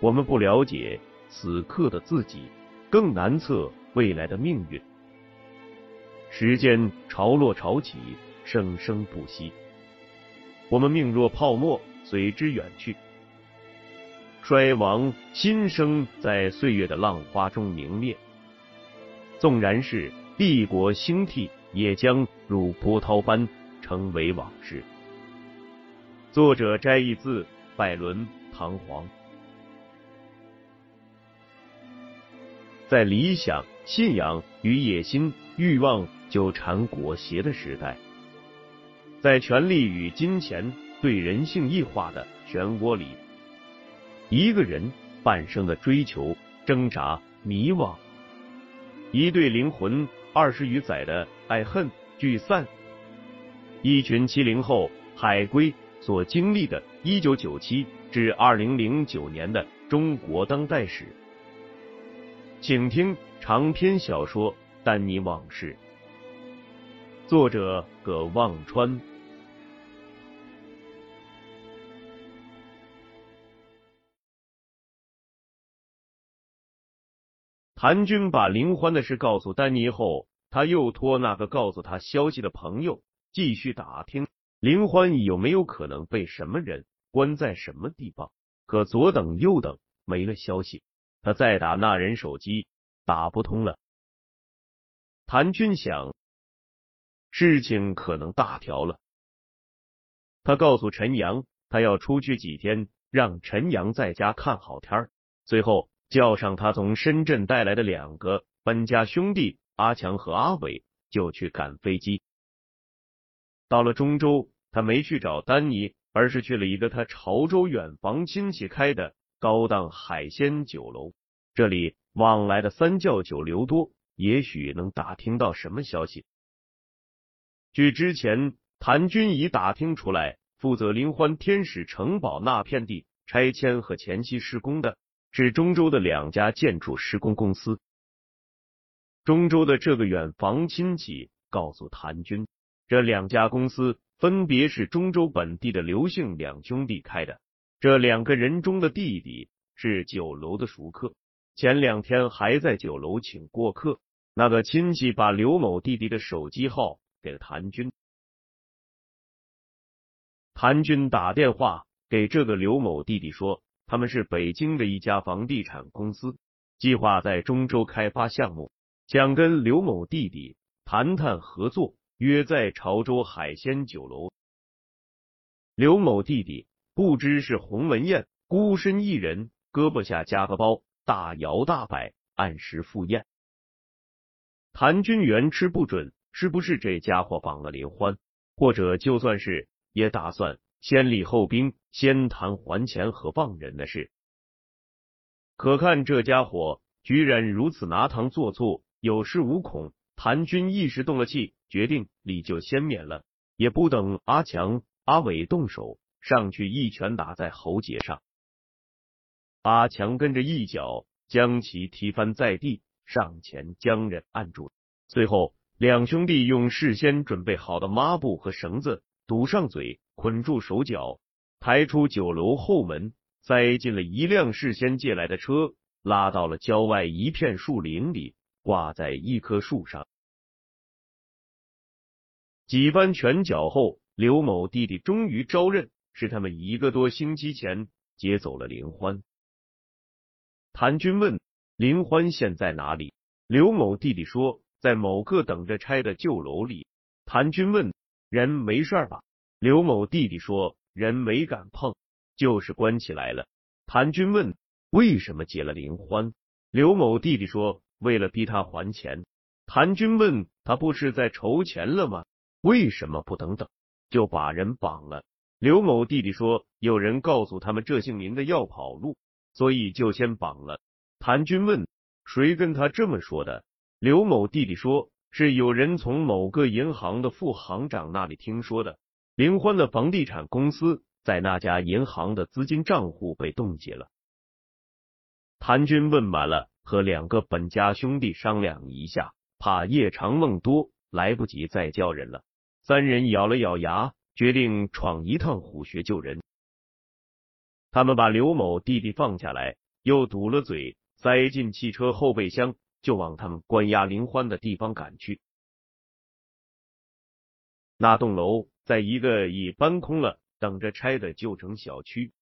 我们不了解此刻的自己，更难测未来的命运。时间潮落潮起，生生不息。我们命若泡沫，随之远去。衰亡新生在岁月的浪花中明灭。纵然是帝国兴替，也将如波涛般成为往事。作者摘译自拜伦《唐璜》。在理想、信仰与野心、欲望纠缠裹挟的时代，在权力与金钱对人性异化的漩涡里，一个人半生的追求、挣扎、迷惘，一对灵魂二十余载的爱恨聚散，一群七零后海归。所经历的1997至2009年的中国当代史，请听长篇小说《丹尼往事》，作者葛望川。谭军把林欢的事告诉丹尼后，他又托那个告诉他消息的朋友继续打听。林欢有没有可能被什么人关在什么地方？可左等右等没了消息，他再打那人手机打不通了。谭军想，事情可能大条了。他告诉陈阳，他要出去几天，让陈阳在家看好天儿。最后叫上他从深圳带来的两个搬家兄弟阿强和阿伟，就去赶飞机。到了中州，他没去找丹尼，而是去了一个他潮州远房亲戚开的高档海鲜酒楼。这里往来的三教九流多，也许能打听到什么消息。据之前谭军已打听出来，负责林欢天使城堡那片地拆迁和前期施工的是中州的两家建筑施工公司。中州的这个远房亲戚告诉谭军。这两家公司分别是中州本地的刘姓两兄弟开的。这两个人中的弟弟是酒楼的熟客，前两天还在酒楼请过客。那个亲戚把刘某弟弟的手机号给了谭军，谭军打电话给这个刘某弟弟说，他们是北京的一家房地产公司，计划在中州开发项目，想跟刘某弟弟谈谈合作。约在潮州海鲜酒楼。刘某弟弟不知是鸿门宴，孤身一人，胳膊下夹个包，大摇大摆，按时赴宴。谭军元吃不准，是不是这家伙绑了林欢？或者就算是，也打算先礼后兵，先谈还钱和放人的事。可看这家伙居然如此拿糖做醋，有恃无恐。谭军一时动了气。决定礼就先免了，也不等阿强、阿伟动手，上去一拳打在喉结上。阿强跟着一脚将其踢翻在地，上前将人按住。最后，两兄弟用事先准备好的抹布和绳子堵上嘴，捆住手脚，抬出酒楼后门，塞进了一辆事先借来的车，拉到了郊外一片树林里，挂在一棵树上。几番拳脚后，刘某弟弟终于招认，是他们一个多星期前劫走了林欢。谭军问林欢现在哪里？刘某弟弟说在某个等着拆的旧楼里。谭军问人没事吧？刘某弟弟说人没敢碰，就是关起来了。谭军问为什么接了林欢？刘某弟弟说为了逼他还钱。谭军问他不是在筹钱了吗？为什么不等等就把人绑了？刘某弟弟说，有人告诉他们这姓林的要跑路，所以就先绑了。谭军问谁跟他这么说的？刘某弟弟说是有人从某个银行的副行长那里听说的。林欢的房地产公司在那家银行的资金账户被冻结了。谭军问完了，和两个本家兄弟商量一下，怕夜长梦多，来不及再叫人了。三人咬了咬牙，决定闯一趟虎穴救人。他们把刘某弟弟放下来，又堵了嘴，塞进汽车后备箱，就往他们关押林欢的地方赶去。那栋楼在一个已搬空了、等着拆的旧城小区。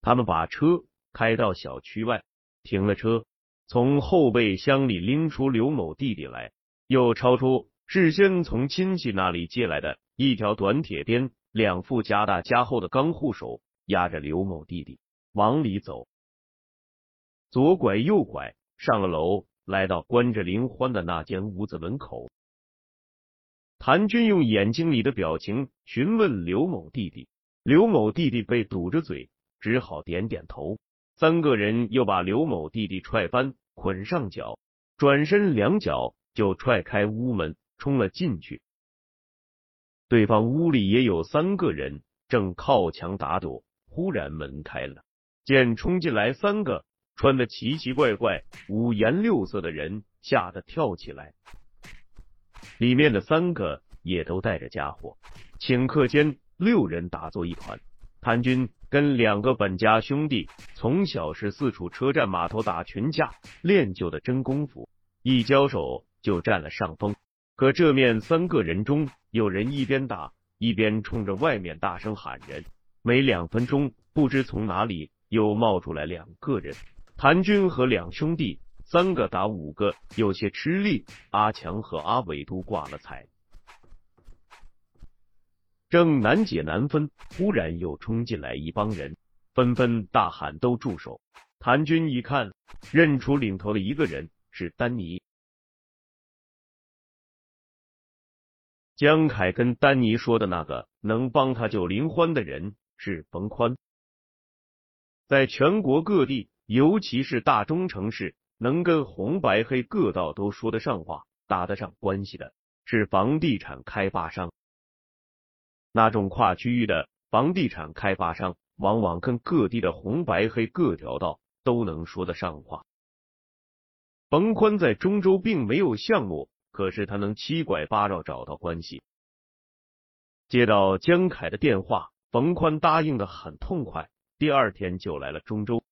他们把车开到小区外，停了车，从后备箱里拎出刘某弟弟来，又抄出事先从亲戚那里借来的一条短铁鞭、两副加大加厚的钢护手，压着刘某弟弟往里走。左拐右拐，上了楼，来到关着林欢的那间屋子门口。谭军用眼睛里的表情询问刘某弟弟，刘某弟弟被堵着嘴。只好点点头。三个人又把刘某弟弟踹翻，捆上脚，转身两脚就踹开屋门，冲了进去。对方屋里也有三个人，正靠墙打躲。忽然门开了，见冲进来三个穿的奇奇怪怪、五颜六色的人，吓得跳起来。里面的三个也都带着家伙，顷刻间六人打作一团。谭军跟两个本家兄弟从小是四处车站码头打群架练就的真功夫，一交手就占了上风。可这面三个人中，有人一边打一边冲着外面大声喊人，没两分钟，不知从哪里又冒出来两个人。谭军和两兄弟三个打五个，有些吃力。阿强和阿伟都挂了彩。正难解难分，忽然又冲进来一帮人，纷纷大喊：“都住手！”谭军一看，认出领头的一个人是丹尼。江凯跟丹尼说的那个能帮他救林欢的人是冯宽，在全国各地，尤其是大中城市，能跟红白黑各道都说得上话、打得上关系的是房地产开发商。那种跨区域的房地产开发商，往往跟各地的红白黑各条道都能说得上话。冯宽在中州并没有项目，可是他能七拐八绕找到关系。接到江凯的电话，冯宽答应的很痛快，第二天就来了中州。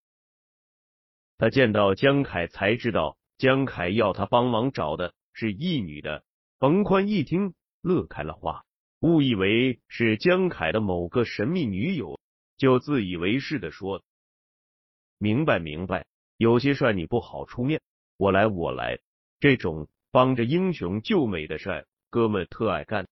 他见到江凯才知道，江凯要他帮忙找的是一女的。冯宽一听，乐开了花。误以为是江凯的某个神秘女友，就自以为是的说：“明白明白，有些事你不好出面，我来我来。这种帮着英雄救美的事，哥们特爱干。”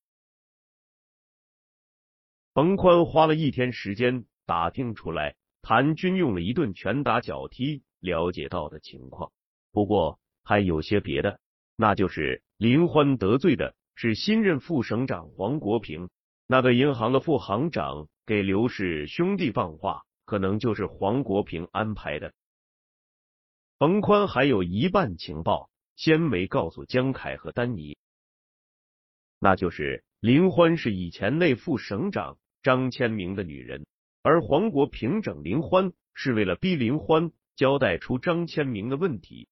冯宽花了一天时间打听出来，谭军用了一顿拳打脚踢了解到的情况。不过还有些别的，那就是林欢得罪的。是新任副省长黄国平，那个银行的副行长给刘氏兄弟放话，可能就是黄国平安排的。冯宽还有一半情报，先没告诉江凯和丹尼，那就是林欢是以前那副省长张千明的女人，而黄国平整林欢是为了逼林欢交代出张千明的问题。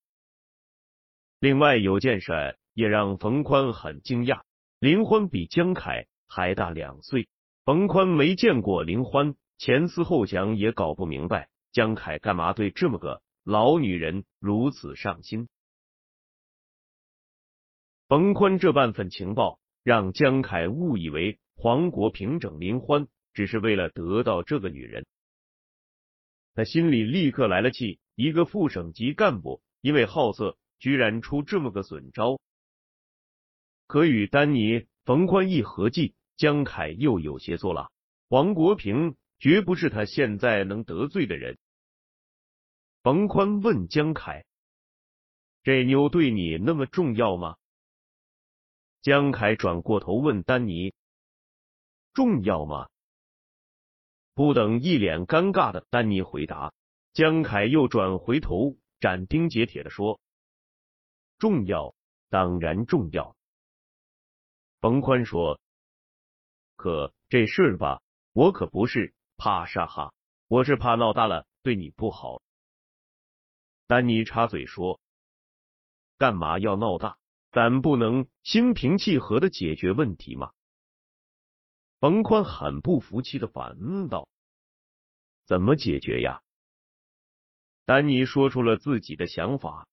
另外有件事。也让冯宽很惊讶，林欢比江凯还大两岁。冯宽没见过林欢，前思后想也搞不明白江凯干嘛对这么个老女人如此上心。冯宽这半份情报，让江凯误以为黄国平整林欢只是为了得到这个女人，他心里立刻来了气。一个副省级干部因为好色，居然出这么个损招。可与丹尼、冯宽一合计，江凯又有些作了。黄国平绝不是他现在能得罪的人。冯宽问江凯：“这妞对你那么重要吗？”江凯转过头问丹尼：“重要吗？”不等一脸尴尬的丹尼回答，江凯又转回头斩钉截铁的说：“重要，当然重要。”冯宽说：“可这事吧，我可不是怕啥哈，我是怕闹大了对你不好。”丹尼插嘴说：“干嘛要闹大？咱不能心平气和的解决问题吗？”冯宽很不服气的反问道：“怎么解决呀？”丹尼说出了自己的想法，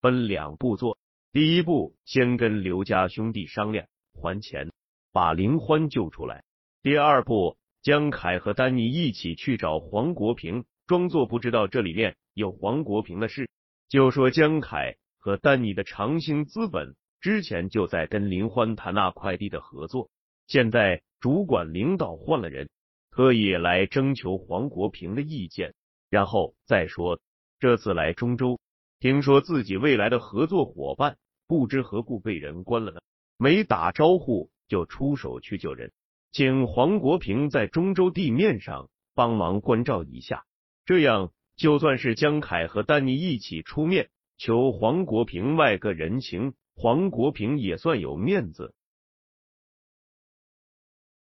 分两步做。第一步，先跟刘家兄弟商量还钱，把林欢救出来。第二步，江凯和丹尼一起去找黄国平，装作不知道这里面有黄国平的事，就说江凯和丹尼的长兴资本之前就在跟林欢谈那块地的合作，现在主管领导换了人，特意来征求黄国平的意见。然后再说，这次来中州，听说自己未来的合作伙伴不知何故被人关了呢，没打招呼就出手去救人，请黄国平在中州地面上帮忙关照一下，这样就算是江凯和丹尼一起出面求黄国平外个人情，黄国平也算有面子。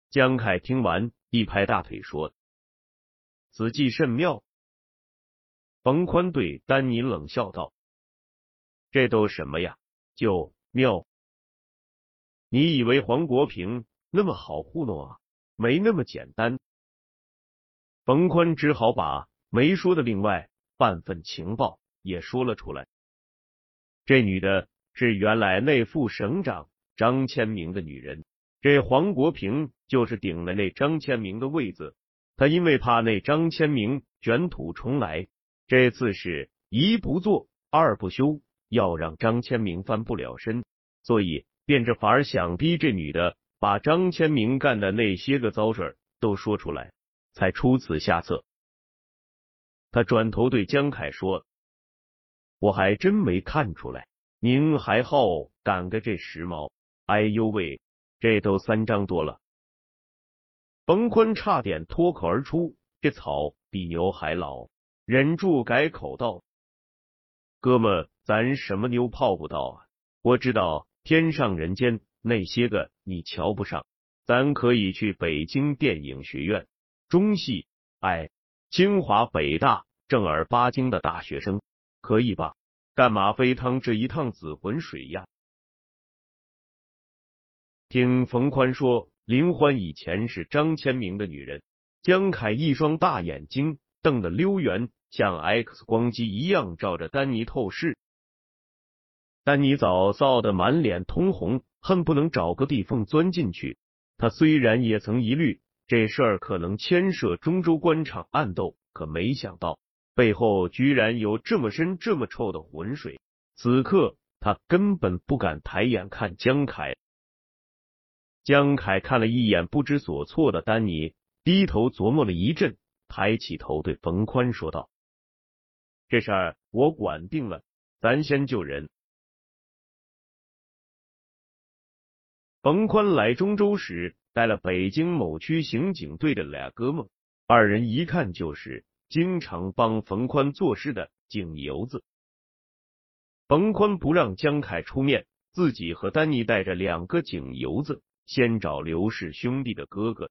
江凯听完，一拍大腿说：“此计甚妙。”冯宽对丹尼冷笑道：“这都什么呀？就妙？你以为黄国平那么好糊弄啊？没那么简单。”冯宽只好把没说的另外半份情报也说了出来。这女的是原来内副省长张千明的女人，这黄国平就是顶了那张千明的位子。他因为怕那张千明卷土重来。这次是一不做二不休，要让张千明翻不了身，所以变着法儿想逼这女的把张千明干的那些个糟事儿都说出来，才出此下策。他转头对江凯说：“我还真没看出来，您还好赶个这时髦。哎呦喂，这都三张多了。”冯坤差点脱口而出：“这草比牛还老。”忍住改口道：“哥们，咱什么妞泡不到啊？我知道天上人间那些个你瞧不上，咱可以去北京电影学院、中戏，哎，清华、北大正儿八经的大学生，可以吧？干嘛非趟这一趟子浑水呀？”听冯宽说，林欢以前是张千明的女人，江凯一双大眼睛瞪得溜圆。像 X 光机一样照着丹尼透视，丹尼早臊得满脸通红，恨不能找个地缝钻进去。他虽然也曾疑虑这事儿可能牵涉中州官场暗斗，可没想到背后居然有这么深、这么臭的浑水。此刻他根本不敢抬眼看江凯。江凯看了一眼不知所措的丹尼，低头琢磨了一阵，抬起头对冯宽说道。这事儿我管定了，咱先救人。冯宽来中州时带了北京某区刑警队的俩哥们，二人一看就是经常帮冯宽做事的警油子。冯宽不让江凯出面，自己和丹尼带着两个警油子，先找刘氏兄弟的哥哥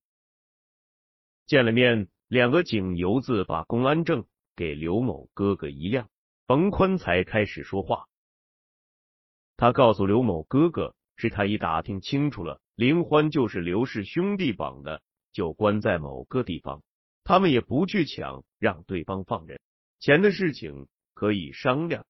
见了面，两个警油子把公安证。给刘某哥哥一亮，冯宽才开始说话。他告诉刘某哥哥，是他已打听清楚了，林欢就是刘氏兄弟绑的，就关在某个地方。他们也不去抢，让对方放人。钱的事情可以商量。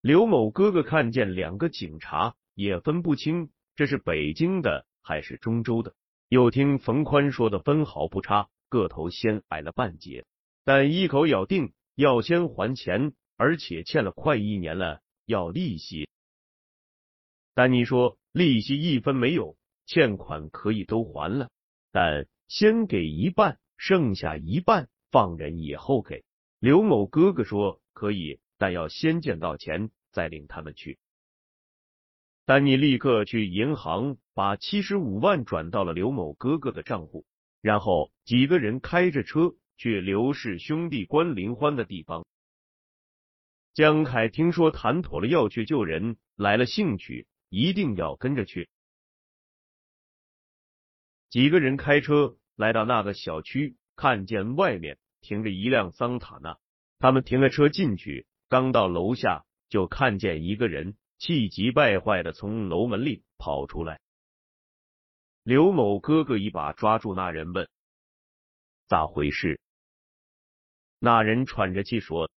刘某哥哥看见两个警察，也分不清这是北京的还是中州的。又听冯宽说的分毫不差，个头先矮了半截。但一口咬定要先还钱，而且欠了快一年了，要利息。丹尼说利息一分没有，欠款可以都还了，但先给一半，剩下一半放人以后给。刘某哥哥说可以，但要先见到钱再领他们去。丹尼立刻去银行把七十五万转到了刘某哥哥的账户，然后几个人开着车。去刘氏兄弟关林欢的地方。江凯听说谈妥了要去救人，来了兴趣，一定要跟着去。几个人开车来到那个小区，看见外面停着一辆桑塔纳，他们停了车进去，刚到楼下就看见一个人气急败坏的从楼门里跑出来。刘某哥哥一把抓住那人问：“咋回事？”那人喘着气说：“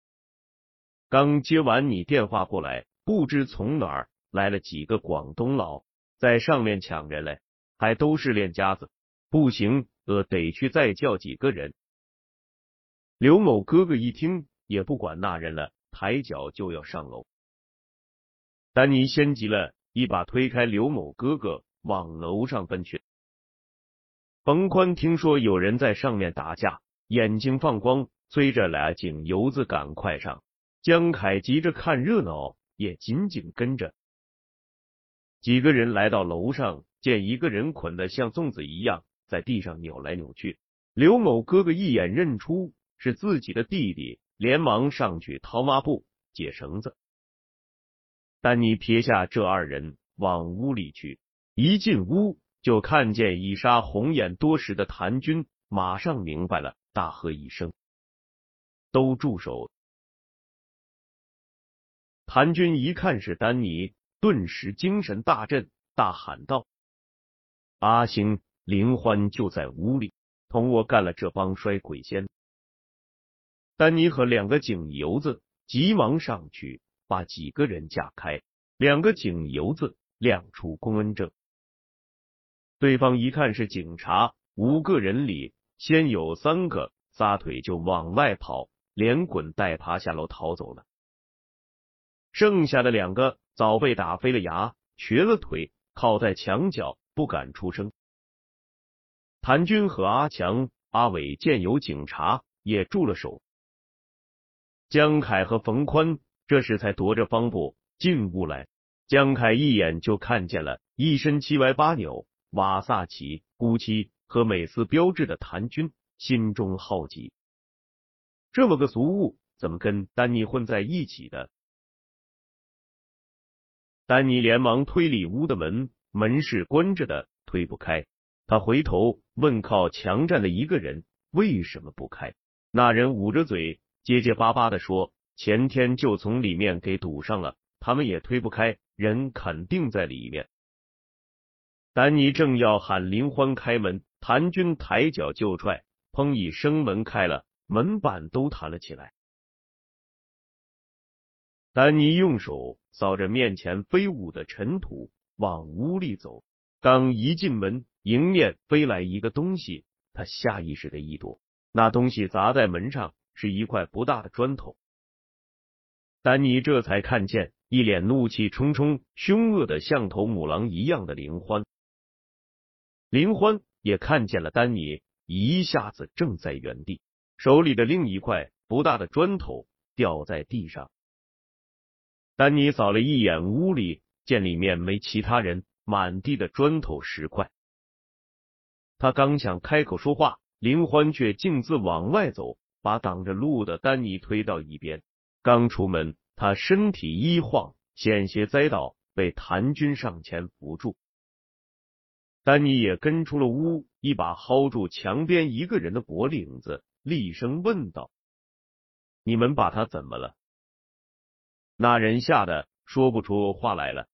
刚接完你电话过来，不知从哪儿来了几个广东佬，在上面抢人来，还都是练家子。不行，呃，得去再叫几个人。”刘某哥哥一听，也不管那人了，抬脚就要上楼。丹尼先急了，一把推开刘某哥哥，往楼上奔去。冯宽听说有人在上面打架，眼睛放光，催着俩警油子赶快上。江凯急着看热闹，也紧紧跟着。几个人来到楼上，见一个人捆得像粽子一样，在地上扭来扭去。刘某哥哥一眼认出是自己的弟弟，连忙上去掏抹布解绳子。丹尼撇下这二人，往屋里去。一进屋。就看见已杀红眼多时的谭军，马上明白了，大喝一声：“都住手！”谭军一看是丹尼，顿时精神大振，大喊道：“阿星、林欢就在屋里，同我干了这帮衰鬼仙！”丹尼和两个警油子急忙上去，把几个人架开。两个警油子亮出公安证。对方一看是警察，五个人里先有三个撒腿就往外跑，连滚带爬下楼逃走了。剩下的两个早被打飞了牙，瘸了腿，靠在墙角不敢出声。谭军和阿强、阿伟见有警察，也住了手。江凯和冯宽这时才踱着方步进屋来。江凯一眼就看见了一身七歪八扭。瓦萨奇、古奇和美斯标志的谭军心中好奇，这么个俗物怎么跟丹尼混在一起的？丹尼连忙推里屋的门，门是关着的，推不开。他回头问靠墙站的一个人为什么不开？那人捂着嘴，结结巴巴的说：“前天就从里面给堵上了，他们也推不开，人肯定在里面。”丹尼正要喊林欢开门，谭军抬脚就踹，砰一声门开了，门板都弹了起来。丹尼用手扫着面前飞舞的尘土，往屋里走。刚一进门，迎面飞来一个东西，他下意识的一躲，那东西砸在门上，是一块不大的砖头。丹尼这才看见一脸怒气冲冲、凶恶的像头母狼一样的林欢。林欢也看见了丹尼，一下子怔在原地，手里的另一块不大的砖头掉在地上。丹尼扫了一眼屋里，见里面没其他人，满地的砖头石块。他刚想开口说话，林欢却径自往外走，把挡着路的丹尼推到一边。刚出门，他身体一晃，险些栽倒，被谭军上前扶住。丹尼也跟出了屋，一把薅住墙边一个人的脖领子，厉声问道：“你们把他怎么了？”那人吓得说不出话来了。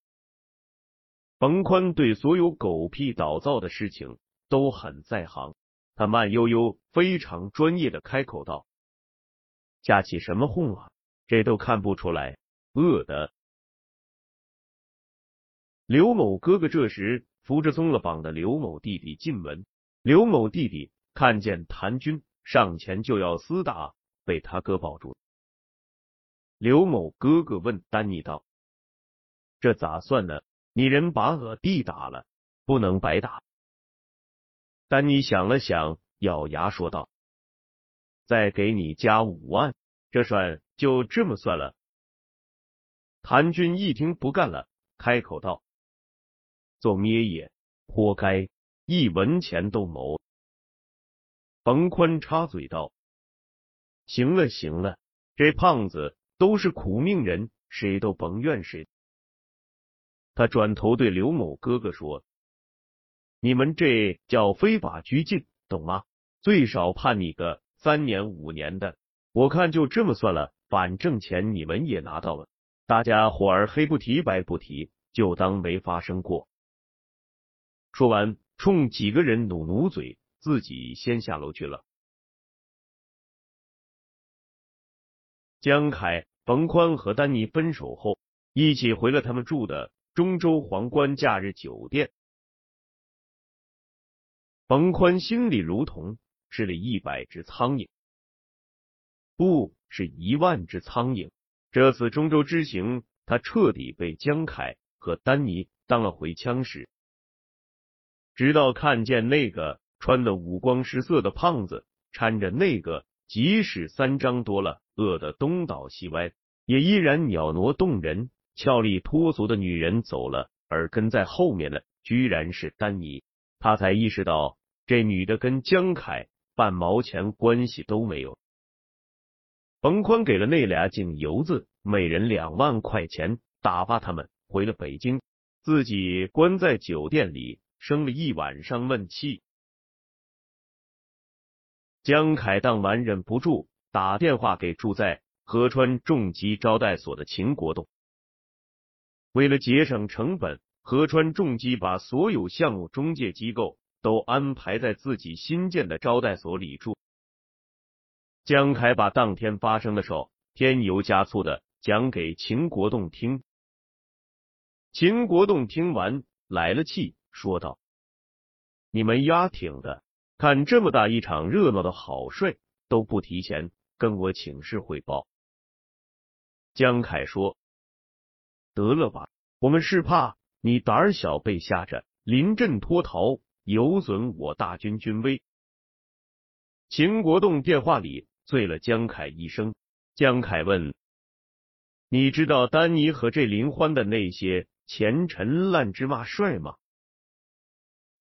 冯宽对所有狗屁倒灶的事情都很在行，他慢悠悠、非常专业的开口道：“架起什么哄啊？这都看不出来，饿的。”刘某哥哥这时。扶着松了绑的刘某弟弟进门，刘某弟弟看见谭军上前就要厮打，被他哥抱住。刘某哥哥问丹尼道：“这咋算呢？你人把我弟打了，不能白打。”丹尼想了想，咬牙说道：“再给你加五万，这算就这么算了。”谭军一听不干了，开口道。做咩也，活该！一文钱都谋。冯宽插嘴道：“行了行了，这胖子都是苦命人，谁都甭怨谁。”他转头对刘某哥哥说：“你们这叫非法拘禁，懂吗？最少判你个三年五年的。我看就这么算了，反正钱你们也拿到了，大家伙儿黑不提白不提，就当没发生过。”说完，冲几个人努努嘴，自己先下楼去了。江凯、冯宽和丹尼分手后，一起回了他们住的中州皇冠假日酒店。冯宽心里如同吃了一百只苍蝇，不是一万只苍蝇。这次中州之行，他彻底被江凯和丹尼当了回枪使。直到看见那个穿的五光十色的胖子搀着那个即使三张多了、饿得东倒西歪，也依然袅娜动人、俏丽脱俗的女人走了，而跟在后面的居然是丹尼，他才意识到这女的跟江凯半毛钱关系都没有。冯宽给了那俩井油子每人两万块钱，打发他们回了北京，自己关在酒店里。生了一晚上闷气，江凯当晚忍不住打电话给住在河川重机招待所的秦国栋。为了节省成本，河川重机把所有项目中介机构都安排在自己新建的招待所里住。江凯把当天发生的事添油加醋的讲给秦国栋听。秦国栋听完来了气。说道：“你们丫挺的，看这么大一场热闹的好帅都不提前跟我请示汇报。”江凯说：“得了吧，我们是怕你胆小被吓着，临阵脱逃，有损我大军军威。”秦国栋电话里醉了江凯一声。江凯问：“你知道丹尼和这林欢的那些前尘烂芝麻帅吗？”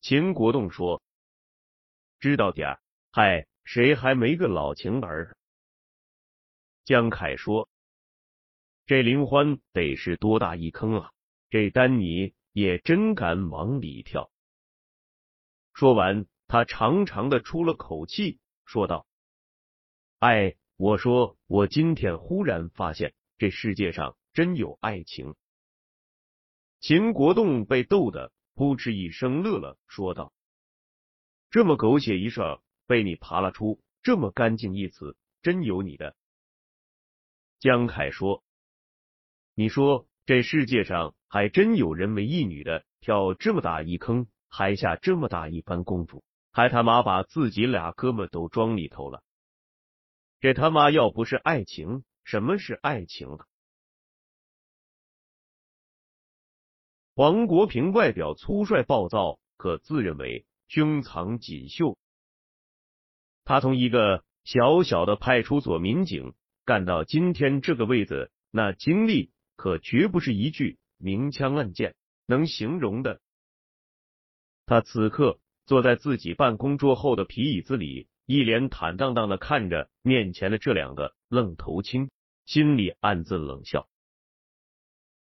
秦国栋说：“知道点儿，嗨，谁还没个老情儿？”江凯说：“这林欢得是多大一坑啊！这丹尼也真敢往里跳。”说完，他长长的出了口气，说道：“哎，我说，我今天忽然发现，这世界上真有爱情。”秦国栋被逗得。扑哧一声乐了，说道：“这么狗血一事被你扒拉出这么干净一词，真有你的。”江凯说：“你说这世界上还真有人为一女的跳这么大一坑，还下这么大一番功夫，还他妈把自己俩哥们都装里头了。这他妈要不是爱情，什么是爱情啊？”黄国平外表粗率暴躁，可自认为胸藏锦绣。他从一个小小的派出所民警干到今天这个位子，那经历可绝不是一句明枪暗箭能形容的。他此刻坐在自己办公桌后的皮椅子里，一脸坦荡荡的看着面前的这两个愣头青，心里暗自冷笑。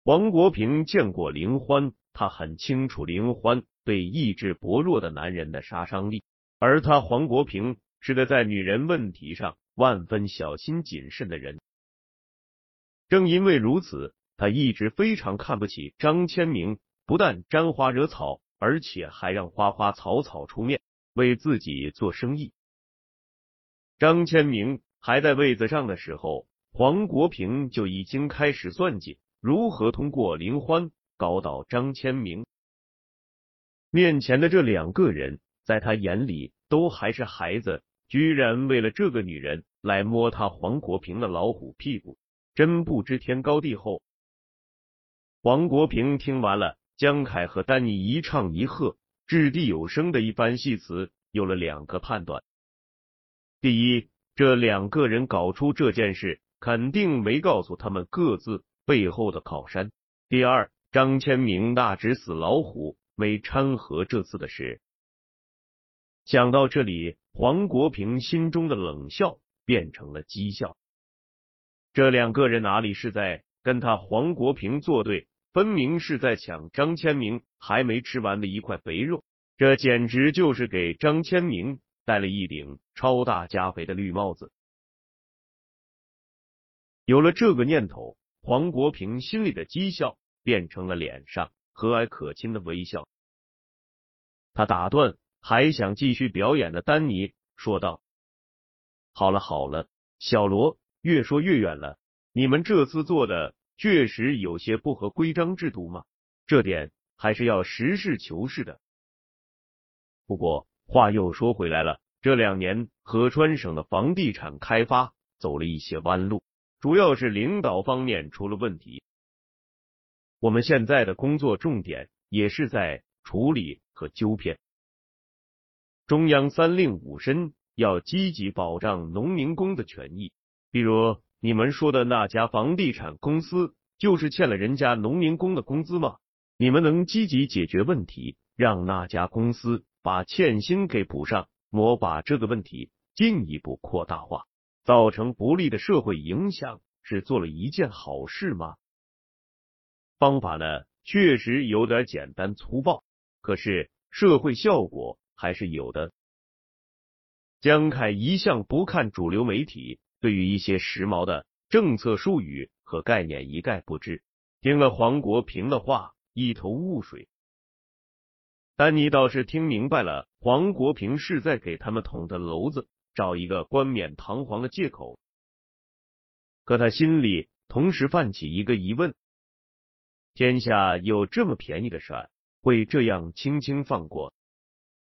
王国平见过林欢，他很清楚林欢对意志薄弱的男人的杀伤力，而他黄国平是个在女人问题上万分小心谨慎的人。正因为如此，他一直非常看不起张千明，不但沾花惹草，而且还让花花草草出面为自己做生意。张千明还在位子上的时候，黄国平就已经开始算计。如何通过林欢搞倒张千明？面前的这两个人，在他眼里都还是孩子，居然为了这个女人来摸他黄国平的老虎屁股，真不知天高地厚。黄国平听完了江凯和丹尼一唱一和、掷地有声的一番戏词，有了两个判断：第一，这两个人搞出这件事，肯定没告诉他们各自。背后的靠山。第二，张千明那只死老虎没掺和这次的事。想到这里，黄国平心中的冷笑变成了讥笑。这两个人哪里是在跟他黄国平作对，分明是在抢张千明还没吃完的一块肥肉。这简直就是给张千明戴了一顶超大加肥的绿帽子。有了这个念头。黄国平心里的讥笑变成了脸上和蔼可亲的微笑。他打断还想继续表演的丹尼，说道：“好了好了，小罗，越说越远了，你们这次做的确实有些不合规章制度吗？这点还是要实事求是的。不过话又说回来了，这两年合川省的房地产开发走了一些弯路，主要是领导方面出了问题。我们现在的工作重点也是在处理和纠偏。中央三令五申要积极保障农民工的权益，比如。你们说的那家房地产公司就是欠了人家农民工的工资吗？你们能积极解决问题，让那家公司把欠薪给补上，莫把这个问题进一步扩大化，造成不利的社会影响，是做了一件好事吗？方法呢，确实有点简单粗暴，可是社会效果还是有的。江凯一向不看主流媒体。对于一些时髦的政策术语和概念一概不知，听了黄国平的话一头雾水。丹尼倒是听明白了，黄国平是在给他们捅的娄子找一个冠冕堂皇的借口。可他心里同时泛起一个疑问：天下有这么便宜的事，会这样轻轻放过？